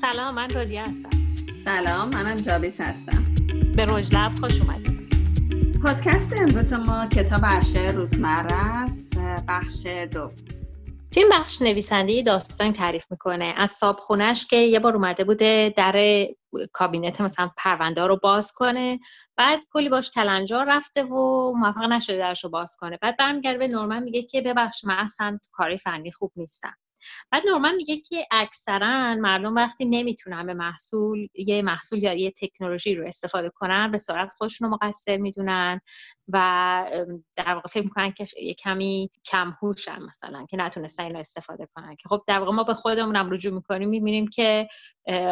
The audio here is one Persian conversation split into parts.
سلام من رادیه هستم. سلام منم جابیس هستم. به رجلب خوش اومدید. پادکست امروز ما کتاب عرشه روزمره است بخش دو. تو این بخش نویسنده داستان تعریف می‌کنه. از صابخونش که یه بار اومده بوده در کابینت مثلا پرونده رو باز کنه. بعد کلی باش کلنجار رفته و موفق نشده درش رو باز کنه. بعد برمیگرده به نورمن میگه که ببخش من اصلا تو کاری فنی خوب نیستم. بعد نورمن میگه که اکثرا مردم وقتی نمی‌تونن به محصول یه محصول یا یه تکنولوژی رو استفاده کنن به سرعت خودشون رو مقصر می‌دونن و در واقع فکر می‌کنن که یه کمی کم هوشن مثلا که نتونستن اینو استفاده کنن. که خب در واقع ما به خودمونم رجوع می‌کنیم می‌بینیم که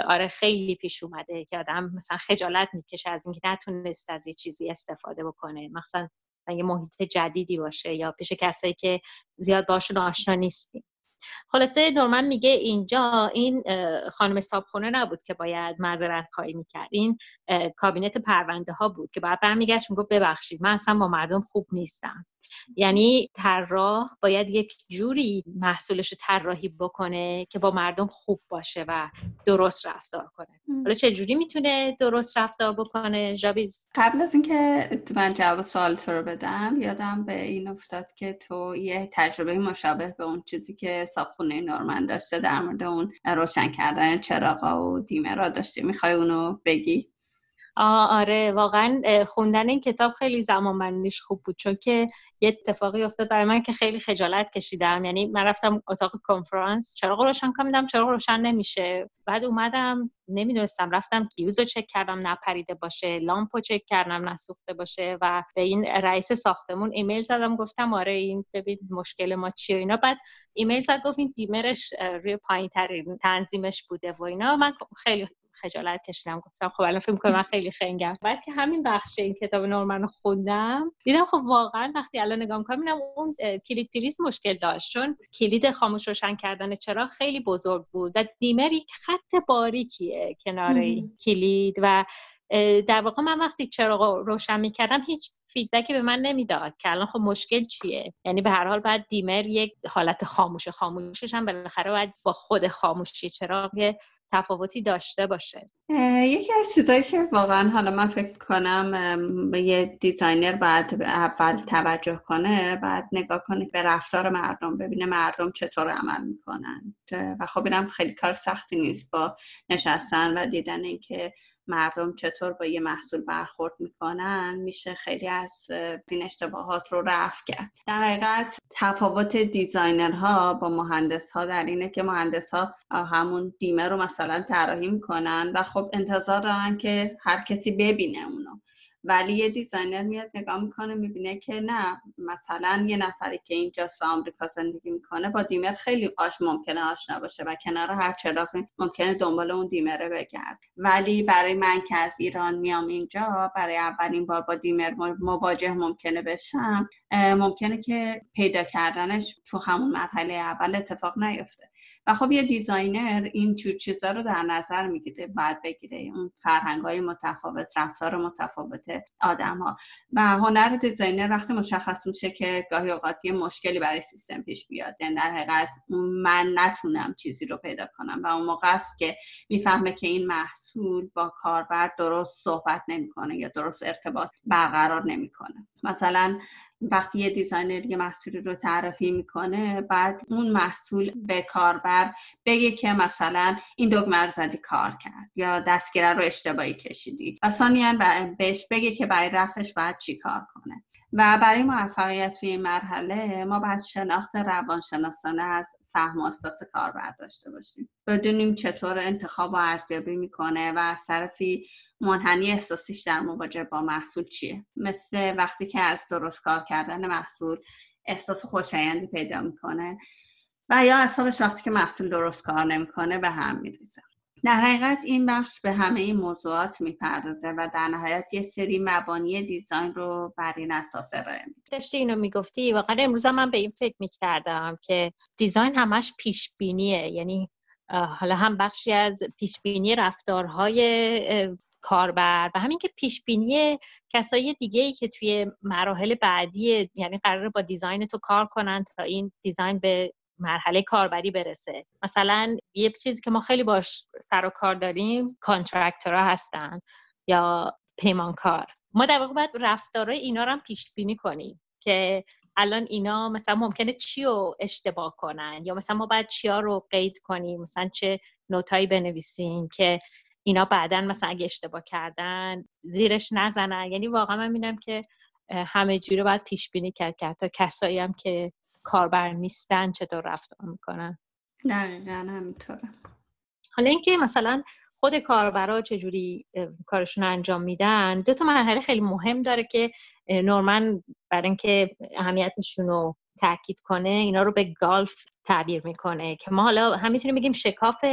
آره خیلی پیش اومده که آدم مثلا خجالت می‌کشه از اینکه نتونست از یه چیزی استفاده بکنه. مثلا یه محیط جدیدی باشه یا پیش کسایی که زیاد باشون آشنا نیستیم. خلاصه نورمن میگه اینجا این خانم صابخونه نبود که باید معذرت خواهی می‌کرد این کابینت پرونده ها بود که باید برمیگشت می‌گفت ببخشید من اصلا با مردم خوب نیستم. یعنی طراح باید یک جوری محصولش رو طراحی بکنه که با مردم خوب باشه و درست رفتار کنه. حالا چه جوری می‌تونه درست رفتار بکنه؟ جابیز قبل از اینکه من جواب سوال تو رو بدم یادم به این افتاد که تو یه تجربه مشابه به اون چیزی که صابخونه نورمن داشته در مورد اون روشن کردن چراغا و دیمرا داشته می‌خوای اونو بگی؟ آره واقعا خوندن این کتاب خیلی زمان خوب بود چون که یه اتفاقی افتاد برای من که خیلی خجالت کشیدم. یعنی من رفتم اتاق کنفرانس چراغ روشن کردم چراغ روشن نمیشه. بعد اومدم نمی‌دونستم رفتم فیوز رو چک کردم نپریده باشه لامپ رو چک کردم نسوخته باشه و به این رئیس ساختمون ایمیل زدم گفتم آره این ببین مشکل ما چیه اینا. بعد ایمیل زد گفت این dimmer ش روی پایین تنظیمش بوده و اینا. من خیلی خجالت کشیدم. گفتم خب الان فکر کنم من خیلی خنگم. بعد که همین بخش این کتاب نورمن رو خوندم دیدم خب واقعا وقتی الان نگاه می‌کنم اینم اون کلید پریز مشکل داشت. چون کلید خاموش روشن کردن چرا خیلی بزرگ بود و دیمر یک خط باریکیه کنار کلید و در واقع من وقتی چراغ روشن می‌کردم هیچ فیدبکی به من نمی‌داد که الان خب مشکل چیه. یعنی به هر حال باید دیمر یک حالت خاموش خاموشش هم بالاخره باید با خود خاموشی چراغ تفاوتی داشته باشه. یکی از چیزایی که واقعا حالا من فکر کنم یه designer باید اول توجه کنه بعد نگاه کنه به رفتار مردم ببینه مردم چطور عمل می‌کنن. و خب اینم خیلی کار سختی نیست با نشستن و دیدن اینکه مردم چطور با یه محصول برخورد می‌کنن میشه خیلی از این اشتباهات رو رفع کرد. در حقیقت تفاوت designer ها با مهندس ها در اینه که مهندس ها همون dimmer رو مثلا طراحی می‌کنن و خب انتظار دارن که هر کسی ببینه اونو. ولی یه designer میاد نگاه می‌کنه می‌بینه که نه مثلا یه نفری که اینجاست و آمریکا زندگی می‌کنه با dimmer خیلی آش ممکنه آشنا باشه و کنار هر چراغی ممکنه دنبال اون dimmer ه بگرده. ولی برای من که از ایران میام اینجا برای اولین بار با dimmer مواجه ممکنه بشم ممکنه که پیدا کردنش تو همون مرحله اول اتفاق نیفته. و خب یه designer این جور چیزا رو در نظر می‌گیره باید بگیره اون فرهنگ های متفاوت رفتار متفاوت آدم ها و هنر designer وقتی مشخص میشه که گاهی اوقات یه مشکلی برای سیستم پیش بیاد یعنی در حقیقت من نتونم چیزی رو پیدا کنم و اون موقع است که می‌فهمه که این محصول با کاربر درست صحبت نمی‌کنه یا درست ارتباط برقرار نمی‌کنه. مثلا وقتی یه designer یه محصولی رو معرفی می‌کنه بعد اون محصول به کاربر بگه که مثلا این دکمه زدی کار کرد یا دستگیره رو اشتباهی کشیدی. و ثانیا بهش بگه که برای رفعش باید چی کار کنه. و برای موفقیت توی این مرحله ما باید شناخت روانشناسانه از فهم و احساس کاربر داشته باشیم. بدونیم چطور انتخاب و ارزیابی می‌کنه و از طرفی منحنی احساسیش در مواجهه با محصول چیه. مثل وقتی که از درست کار کردن محصول احساس خوشایندی پیدا می‌کنه و یا اصابش وقتی که محصول درست کار نمی‌کنه به هم میریزه. در حقیقت این بخش به همه این موضوعات می‌پردازه و در نهایت یه سری مبانی دیزاین رو بر این اساس ارائه میده. داشتی اینو می‌گفتی. واقعا امروز من به این فکر می‌کردم که دیزاین همش پیش بینیه یعنی حالا هم بخشی از پیش بینی رفتارهای کاربر و همین که پیش بینی کسایی دیگه ای که توی مراحل بعدی یعنی قرار با دیزاین تو کار کنن تا این دیزاین به مرحله کاربری برسه. مثلا یک چیزی که ما خیلی باش سر و کار داریم کانترکتورها هستن یا پیمانکار. ما در واقع باید رفتارهای اینا رو هم پیش بینی کنیم که الان اینا مثلا ممکنه چی رو اشتباه کنن یا مثلا ما باید چیا رو قید کنیم مثلا چه نوتایی بنویسیم که اینا بعدا مثلا اگه اشتباه کردن زیرش نزنن. یعنی واقعا من میدم که همه جوری باید پیش بینی کرد که حتی کسایی هم که کاربر نیستن چطور رفتار می‌کنن؟ دقیقا همینطوره. حالا اینکه مثلا خود کاربرا چجوری کارشون انجام میدن دو تا مرحله خیلی مهم داره که نورمن برای اینکه اهمیتشون رو تاکید کنه اینا رو به گالف تعبیر می‌کنه که ما حالا هم می‌تونیم بگیم شکاف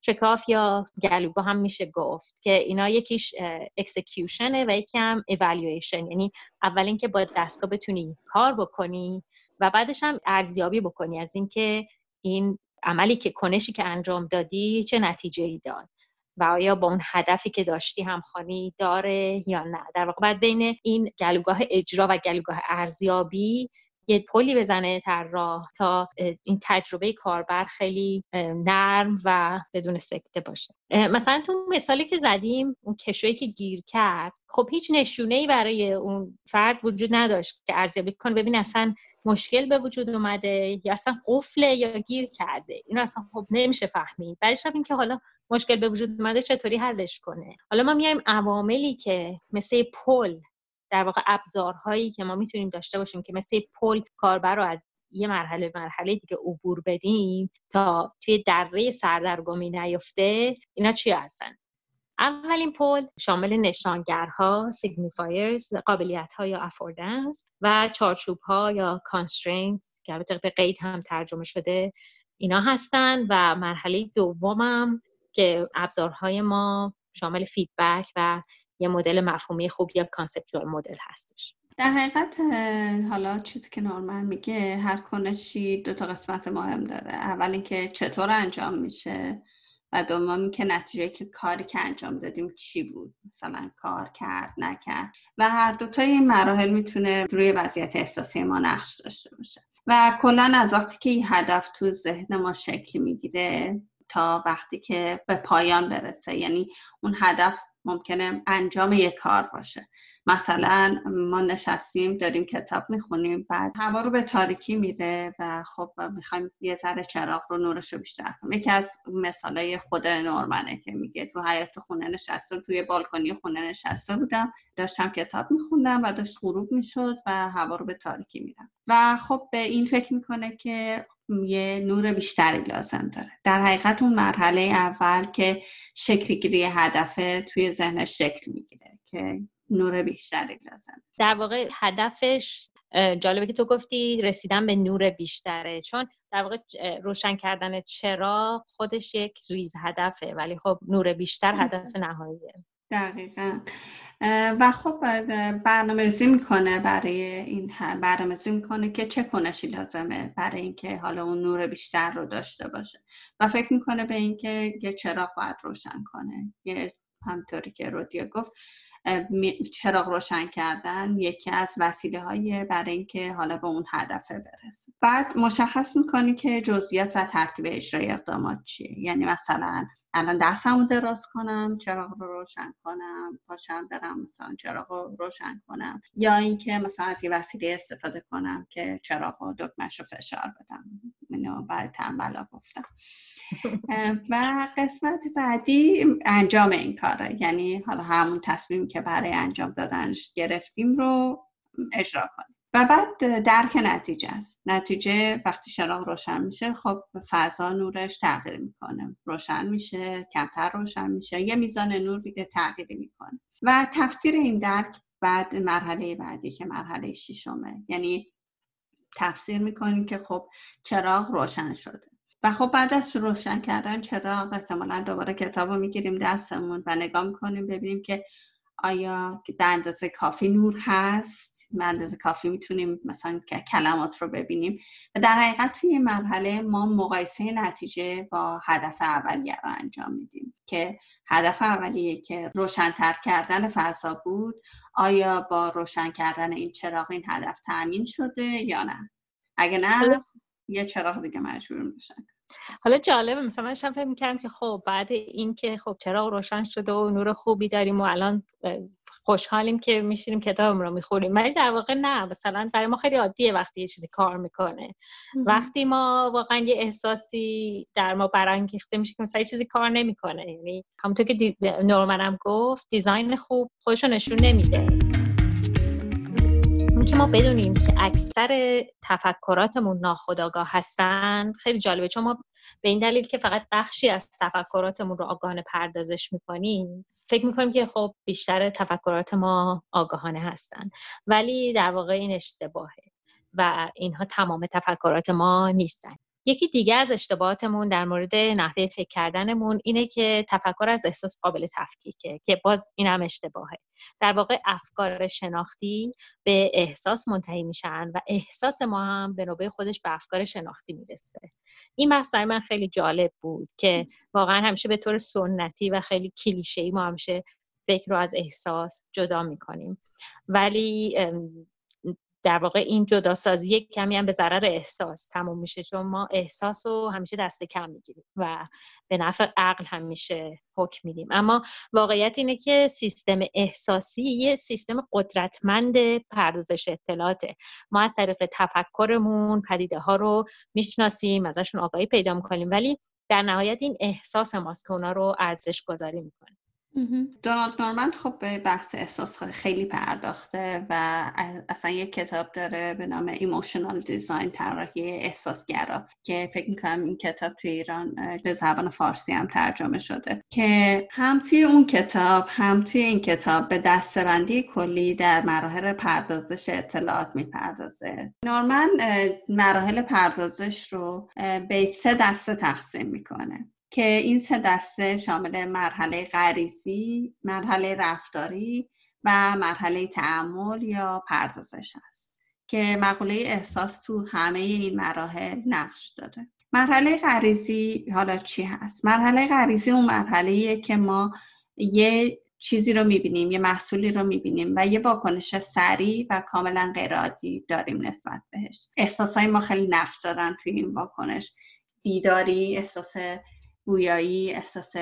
شکاف یا گلوگاه هم میشه گفت که اینا یکیش execution ه و یکی هم ایوالویشن یعنی اول اینکه با دستگاه بتونی کار بکنی و بعدش هم ارزیابی بکنی از اینکه این عملی که کنشی که انجام دادی چه نتیجه ای داد و آیا با اون هدفی که داشتی همخوانی داره یا نه. در واقع باید بین این گلوگاه اجرا و گلوگاه ارزیابی یه پلی بزنه راه تا این تجربه کاربر خیلی نرم و بدون سکته باشه. مثلا تو مثالی که زدیم اون کشویی که گیر کرد خب هیچ نشونه ای برای اون فرد وجود نداشت که ارزیابی کنه. ببین اصلا مشکل به وجود اومده یا اصلا قفله یا گیر کرده. این اصلا خب نمیشه فهمید. بعدش اینکه حالا مشکل به وجود اومده چطوری حلش کنه؟ حالا ما میایم عواملی که مثل پل در واقع ابزارهایی که ما می‌تونیم داشته باشیم که مثل پل کاربر رو از یه مرحله مرحله دیگه عبور بدیم تا توی دره سردرگمی نیفته اینا چی هستن؟ اولین پل شامل نشانگرها signifiers قابلیت ها یا affordance و چارچوب ها یا constraint که البته به قید هم ترجمه شده اینا هستن و مرحله دومم که ابزارهای ما شامل feedback و یه مدل مفهومی خوب یا conceptual model هستش. در حقیقت حالا چیزی که نورمن میگه هر کنشی دو تا قسمت مهم داره. اول اینکه چطور انجام میشه و دوم که نتیجه که کاری که انجام دادیم چی بود؟ مثلا کار کرد نکرد. و هر دوتا این مراحل می‌تونه روی وضعیت احساسی ما نقش داشته باشه. و کلا از وقتی که این هدف تو ذهن ما شکل می‌گیره تا وقتی که به پایان برسه. یعنی اون هدف ممکنه انجام یک کار باشه. مثلا ما نشستیم داریم کتاب می‌خونیم بعد هوا رو به تاریکی میره و خب می‌خوایم یه ذره چراغ رو نورش رو بیشتر کنیم. یکی از مثالای خود نورمنه که میگه تو حیات خونه نشسته توی بالکنی خونه نشسته بودم داشتم کتاب میخوندم و داشت غروب می‌شد و هوا رو به تاریکی میرم و خب به این فکر می‌کنه که یه نور بیشتری لازم داره. در حقیقت اون مرحله اول که شکلگیری هدف توی ذهنش شکل می‌گیره که نور بیشتری لازم در واقع هدفش جالبه که تو گفتی رسیدن به نور بیشتره. چون در واقع روشن کردن چرا خودش یک ریز هدفه ولی خب نور بیشتر هدف نهاییه. دقیقا. و خب برنامه‌ریزی می‌کنه برای این برنامه‌ریزی می‌کنه که چه کنشی لازمه برای اینکه حالا اون نور بیشتر رو داشته باشه. و فکر می‌کنه به اینکه یه چراغ باید روشن کنه. یه همطوری که رودیا گفت چراغ روشن کردن یکی از وسیله های برای اینکه حالا به اون هدفه برسه. بعد مشخص می‌کنی که جزئیات و ترتیب اجرای اقدامات چیه. یعنی مثلا الان دستمو دراز کنم چراغ رو روشن کنم پاشم برم مثلا چراغ رو روشن کنم. یا اینکه مثلا از یه وسیله استفاده کنم که چراغ و دکمش رو فشار بدم. اینو برای تنبلا گفتم. و قسمت بعدی انجام این کاره. یعنی حالا همون تصمیم که برای انجام دادنش گرفتیم رو اجرا کنیم. و بعد درک نتیجه است. نتیجه وقتی چراغ روشن میشه خب فضا نورش تغییر می‌کنه. روشن میشه کمتر روشن میشه. یه میزان نور تغییری می‌کنه. و تفسیر این درک بعد مرحله بعدی که مرحله ششمه. یعنی تفسیر می‌کنیم که خب چراغ روشن شده. و خب بعد از روشن کردن چراغ احتمالا دوباره کتاب رو می‌گیریم دستمون و نگاه می‌کنیم ببینیم که آیا به اندازه کافی نور هست؟ به اندازه کافی می‌تونیم مثلا کلمات رو ببینیم. و در حقیقت توی مرحله ما مقایسه نتیجه با هدف اولیه رو انجام میدیم که هدف اولیه که روشنتر کردن فضا بود آیا با روشن کردن این چراغ این هدف تأمین شده یا نه؟ اگه نه یه چراغ دیگه مجبور میشن حالا جالبه مثلا من فکر می‌کردم که خب بعد این که خب چراغ روشن شده و نور خوبی داریم و الان خوشحالیم که میشینیم کتابم رو می‌خوریم ولی در واقع نه مثلا برای ما خیلی عادیه وقتی یه چیزی کار می‌کنه. وقتی ما واقعا یه احساسی در ما برانگیخته میشه که مثلا یه چیزی کار نمی‌کنه. یعنی همونطور که نورمنم گفت دیزاین خوب خودشو نشون نمیده. که ما بدونیم که اکثر تفکراتمون ناخودآگاه هستن خیلی جالبه. چون ما به این دلیل که فقط بخشی از تفکراتمون رو آگاهانه پردازش می‌کنیم فکر می‌کنیم که خب بیشتر تفکرات ما آگاهانه هستن. ولی در واقع این اشتباهه و اینها تمام تفکرات ما نیستن. یکی دیگه از اشتباهاتمون در مورد نحوه فکر کردنمون اینه که تفکر از احساس قابل تفکیکه که باز این هم اشتباهه. در واقع افکار شناختی به احساس منتهی میشن و احساس ما هم به نوبه خودش به افکار شناختی می‌رسه. این بحث برای من خیلی جالب بود که واقعا همیشه به طور سنتی و خیلی کلیشه‌ای ما همیشه فکر رو از احساس جدا می‌کنیم. ولی در واقع این جداسازی کمی هم به ضرر احساس تموم میشه چون ما احساس رو همیشه دست کم می‌گیریم و به نفع عقل همیشه حکم میدیم. اما واقعیت اینه که سیستم احساسی یه سیستم قدرتمند پردازش اطلاعاته. ما از طریق تفکرمون پدیده ها رو می‌شناسیم ازشون آگاهی پیدا می‌کنیم ولی در نهایت این احساس ماست که اونا رو ارزش گذاری می‌کنه. دونالد نورمن خب به بحث احساس خیلی پرداخته و اصلا یک کتاب داره به نام ایموشنال دیزاین طراحی احساسگرا که فکر می‌کنم این کتاب توی ایران به زبان فارسی هم ترجمه شده که هم توی اون کتاب هم توی این کتاب به دستبندی کلی در مراحل پردازش اطلاعات می‌پردازه. نورمن مراحل پردازش رو به سه دسته تقسیم می‌کنه. که این سه دسته شامل مرحله غریزی، مرحله رفتاری و مرحله تعمل یا پردازش است که مقوله احساس تو همه این مراحل نقش داره. مرحله غریزی حالا چی هست؟ مرحله غریزی اون مرحله که ما یه چیزی رو می‌بینیم یه محصولی رو می‌بینیم و یه واکنش سریع و کاملا غیرعادی داریم نسبت بهش. احساسای ما خیلی نقش دارن توی این واکنش. دیداری احساس گویایی احساس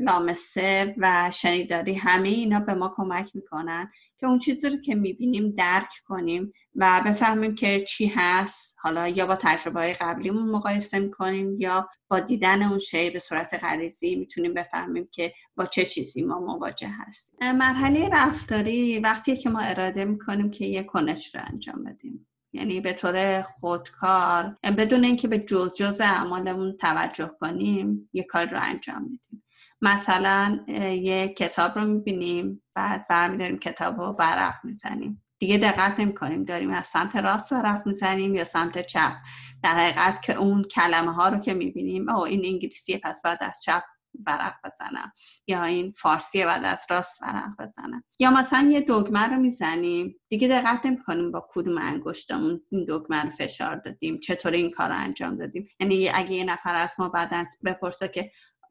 لامسه و شنیداری همه اینا به ما کمک می‌کنن که اون چیزی رو که می‌بینیم درک کنیم و بفهمیم که چی هست. حالا یا با تجربه های قبلیمون مقایسه می‌کنیم یا با دیدن اون شی به صورت غریزی می‌تونیم بفهمیم که با چه چیزی ما مواجه هستیم. مرحله رفتاری وقتی که ما اراده می‌کنیم که یه کنش رو انجام بدیم. یعنی به طور خودکار بدون اینکه به جز جز اعمالمون توجه کنیم یه کار رو انجام میدیم. مثلا یه کتاب رو می‌بینیم بعد برمیداریم کتاب رو ورق می‌زنیم. دیگه دقت نمی کنیم داریم از سمت راست ورق می‌زنیم یا سمت چپ. در حقیقت که اون کلمه ها رو که می‌بینیم او این انگلیسیه پس بعد از چپ ورق بزنم. یا این فارسی بعد از راست ورق بزنم. یا مثلا یه دگمه رو می‌زنیم. دیگه دقت کنیم با کدوم انگشتمون این دگمه رو فشار دادیم. چطور این کار رو انجام دادیم. یعنی اگه یه نفر از ما بعدا بپرسه که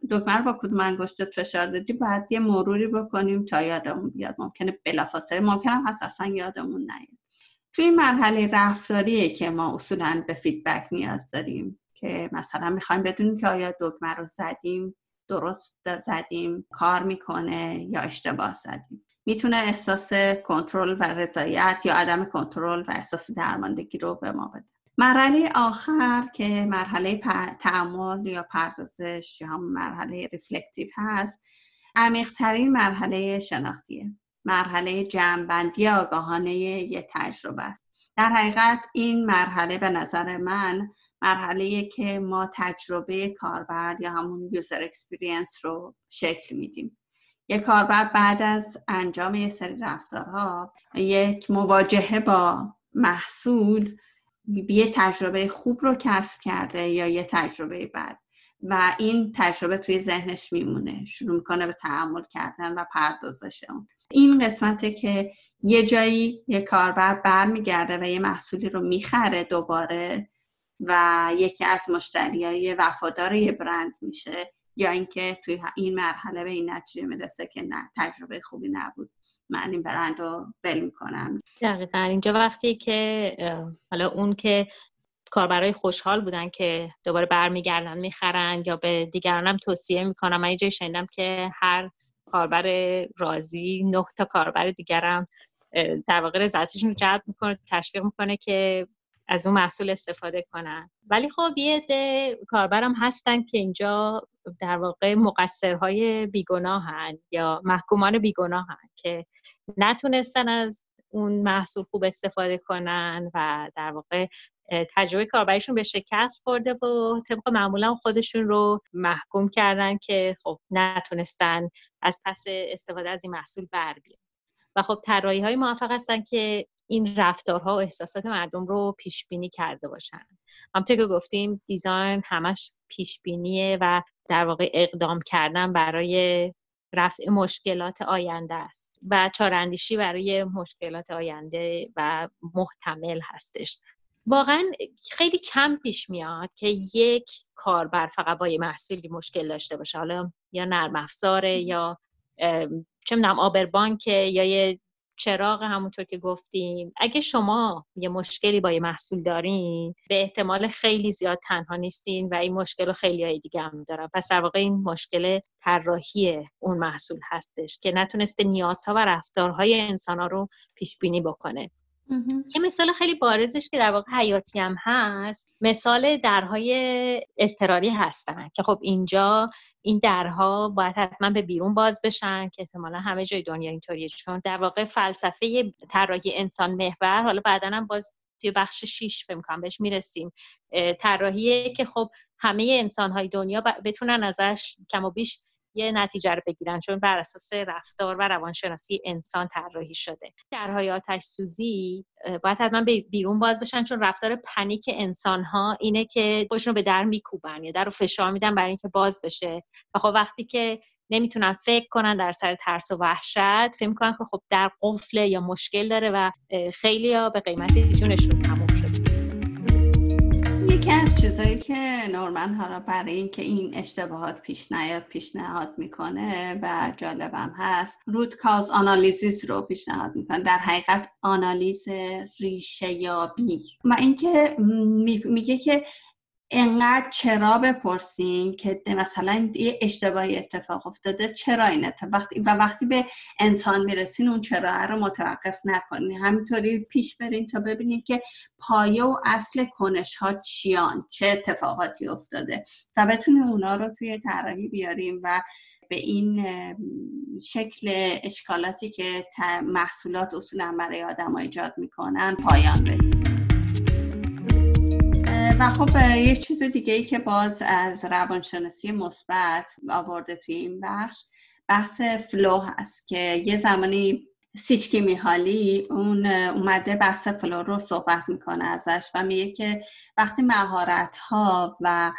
دکمه رو با کدوم انگشتت فشار دادی باید یه مروری بکنیم تا یادمون بیاد. ممکنه بلافاصله. ممکنه هست اصلا یادمون نیاد. توی این مرحله رفتاریه که ما اصولا به فیدبک نیاز داریم که مثلا می‌خوایم بدونیم که آیا دکمه رو زدیم درست زدیم کار می‌کنه یا اشتباه زدیم. می‌تونه احساس کنترل و رضایت یا عدم کنترل و احساس درماندگی رو به ما بده. مرحله آخر که مرحله تأمل یا پردازش یا هم مرحله reflective هست عمیقترین مرحله شناختیه. مرحله جمعبندی آگاهانه یه تجربه است. در حقیقت این مرحله به نظر من مرحله که ما تجربه کاربر یا همون user experience رو شکل میدیم. یک کاربر بعد از انجام یه سری رفتارها یک مواجهه با محصول یه تجربه خوب رو کسب کرده یا یه تجربه بد. و این تجربه توی ذهنش میمونه شروع می‌کنه به تحمل کردن و پردازش اون. این قسمته که یه جایی یه کاربر برمیگرده و یه محصولی رو می‌خره دوباره و یکی از های وفادار یه برند میشه یا اینکه توی این مرحله به این نتیجه می‌رسه که نه تجربه خوبی نبود. من این برند رو بل می‌کنم. دقیقا. اینجا وقتی که حالا اون که کاربرای خوشحال بودن که دوباره برمیگردن می‌خرن یا به دیگرانم توصیه می‌کنم من اینجا شنیدم که هر کاربر راضی نه تا کاربر دیگرم در واقع رضایتشون رو جلب می‌کنه تشویق می‌کنه که از اون محصول استفاده کنن. ولی خب یه عده کاربرم هستن که اینجا در واقع مقصرهای بیگناهن یا محکومان بیگناهن که نتونستن از اون محصول خوب استفاده کنن و در واقع تجربه کاربریشون به شکست خورده و طبق معمولا خودشون رو محکوم کردن که خب نتونستن از پس استفاده از این محصول بر بیان. و خب طراحی های موفق هستن که این رفتارها و احساسات مردم رو پیش بینی کرده باشن. همونطور که گفتیم دیزاین همش پیش بینیه و در واقع اقدام کردن برای رفع مشکلات آینده است و چاراندیشی برای مشکلات آینده و محتمل هستش. واقعا خیلی کم پیش میاد که یک کاربر فقط با یه محصولی مشکل داشته باشه. حالا یا نرم افزاره یا چه می‌دونم آبربانکه یا یه چراغ همونطور که گفتیم. اگه شما یه مشکلی با یه محصول دارین به احتمال خیلی زیاد تنها نیستین و این مشکل رو خیلی های دیگه هم دارن. پس در واقع این مشکل طراحی اون محصول هستش که نتونسته نیازها و رفتارهای انسانها رو پیش بینی بکنه. یه مثال خیلی بارزش که در واقع حیاتی هم هست مثال درهای استراری هستن که خب اینجا این درها باید حتما به بیرون باز بشن که احتمالا همه جای دنیا اینطوریه. چون در واقع فلسفه طراحی انسان محور حالا بعدا هم باز توی بخش شیش فکر کنم بهش می‌رسیم. طراحیه که خب همه انسان های دنیا بتونن ازش کم و بیش یه نتیجه رو بگیرن چون بر اساس رفتار و روانشناسی انسان طراحی شده. درهای آتش سوزی باید حتما بیرون باز بشن چون رفتار پنیک انسان ها اینه که خودشون به در میکوبن یا در رو فشار میدن برای اینکه باز بشه. و خب وقتی که نمی‌تونن فکر کنن در سر ترس و وحشت فکر کنن که خب در قفله یا مشکل داره و خیلی ها به قیمت جونشون تموم شده. یکی از چیزهایی که نورمن حالا برای اینکه این اشتباهات پیش نیاد پیشنهاد می‌کنه و جالبم هست روت کاز آنالیزیس رو پیشنهاد می‌کنه. در حقیقت آنالیز ریشه یابی. و اینکه میگه که انقدر چرا بپرسیم که مثلا یه اشتباهی اتفاق افتاده چرا این اتفاق؟ و وقتی به انسان می‌رسین اون چرا رو متوقف نکنین. همینطوری پیش برین تا ببینید که پایه و اصل کنش ها چیان چه اتفاقاتی افتاده. و بتونیم اونا رو توی طراحی بیاریم و به این شکل اشکالاتی که محصولات اصولا برای آدم ایجاد می‌کنن پایان بدیم و خب یه چیز دیگه ای که باز از روانشناسی مثبت آورده توی این بخش بحث flow هست که یه زمانی چیکسنت‌میهایی اون اومده بحث flow رو صحبت می‌کنه ازش و میگه که وقتی مهارت ها و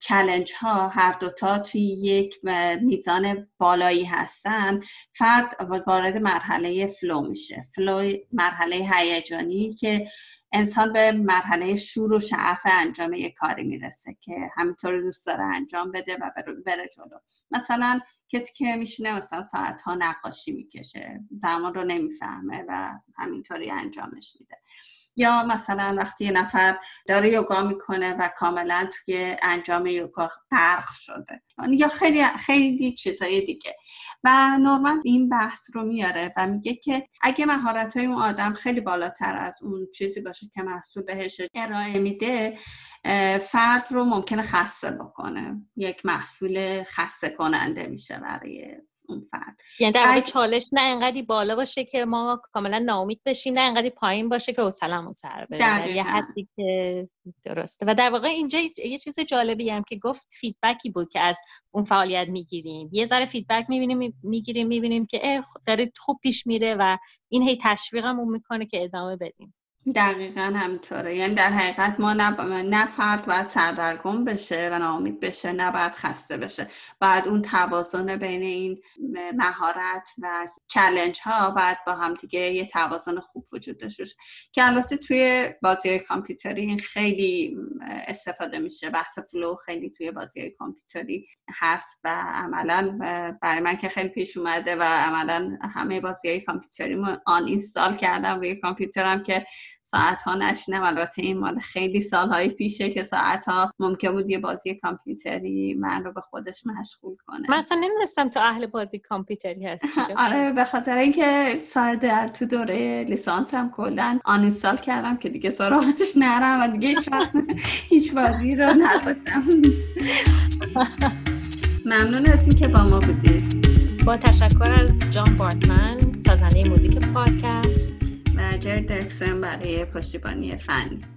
challenge ها هر دوتا توی یک میزان بالایی هستن فرد وارد مرحله flow میشه. flow مرحله هیجانی که انسان به مرحله شور و شعف انجام یک کاری می‌رسه که همینطور دوست داره انجام بده و بره جلو. مثلا کسی که میشینه مثلا ساعت ها نقاشی می‌کشه زمان رو نمی‌فهمه و همینطوری انجامش میده. یا مثلا وقتی یه نفر داره یوگا می‌کنه و کاملا توی انجام یوگا غرق شده. یا خیلی خیلی چیزهای دیگه. و نورمن این بحث رو میاره و میگه که اگه مهارت های اون آدم خیلی بالاتر از اون چیزی باشه که محصول بهش ارائه میده فرد رو ممکنه خسته بکنه. یک محصول خسته کننده میشه برای اون فرد. یعنی در واقع چالش نه انقدی بالا باشه که ما کاملا ناامید بشیم نه انقدی پایین باشه که حوصله‌مون سر بره یه حدی که درسته. و در واقع اینجا یه چیز جالبی هم که گفت feedback ی بود که از اون فعالیت می‌گیریم. یه ذره feedback می‌بینیم می‌گیریم می‌بینیم که داره خوب پیش میره و این هی تشویقمون می‌کنه که ادامه بدیم. دقیقا همینطوره. یعنی در حقیقت ما نه, نه فرد باید سردرگم بشه و ناامید بشه نه باید خسته بشه. باید اون توازن بین این مهارت و challenge ها باید با هم دیگه یه توازن خوب وجود داشته باشه. که البته توی بازی کامپیوتری این خیلی استفاده میشه. بحث flow خیلی توی بازی کامپیوتری هست و عملا برای من که خیلی پیش اومده و عملا همه بازی کامپیوتری uninstall کردم روی کامپیوترم که ساعت ها نشینم. البته این مال خیلی سالهای پیشه که ساعت ها ممکن بود یه بازی کامپیوتری من رو به خودش مشغول کنه. من اصلا نمی‌دونستم تو اهل بازی کامپیوتری هستی آره به خاطر اینکه ساعت در تو دوره لیسانس هم کلا آنینستال کردم که دیگه سراغش نرم و دیگه هیچ وقت هیچ بازی رو نذاشتم. ممنون از که با ما بودید. با تشکر از جان بارتمن سازنده موزیک پادکست. جر درکسن برای پشتیبانی فنی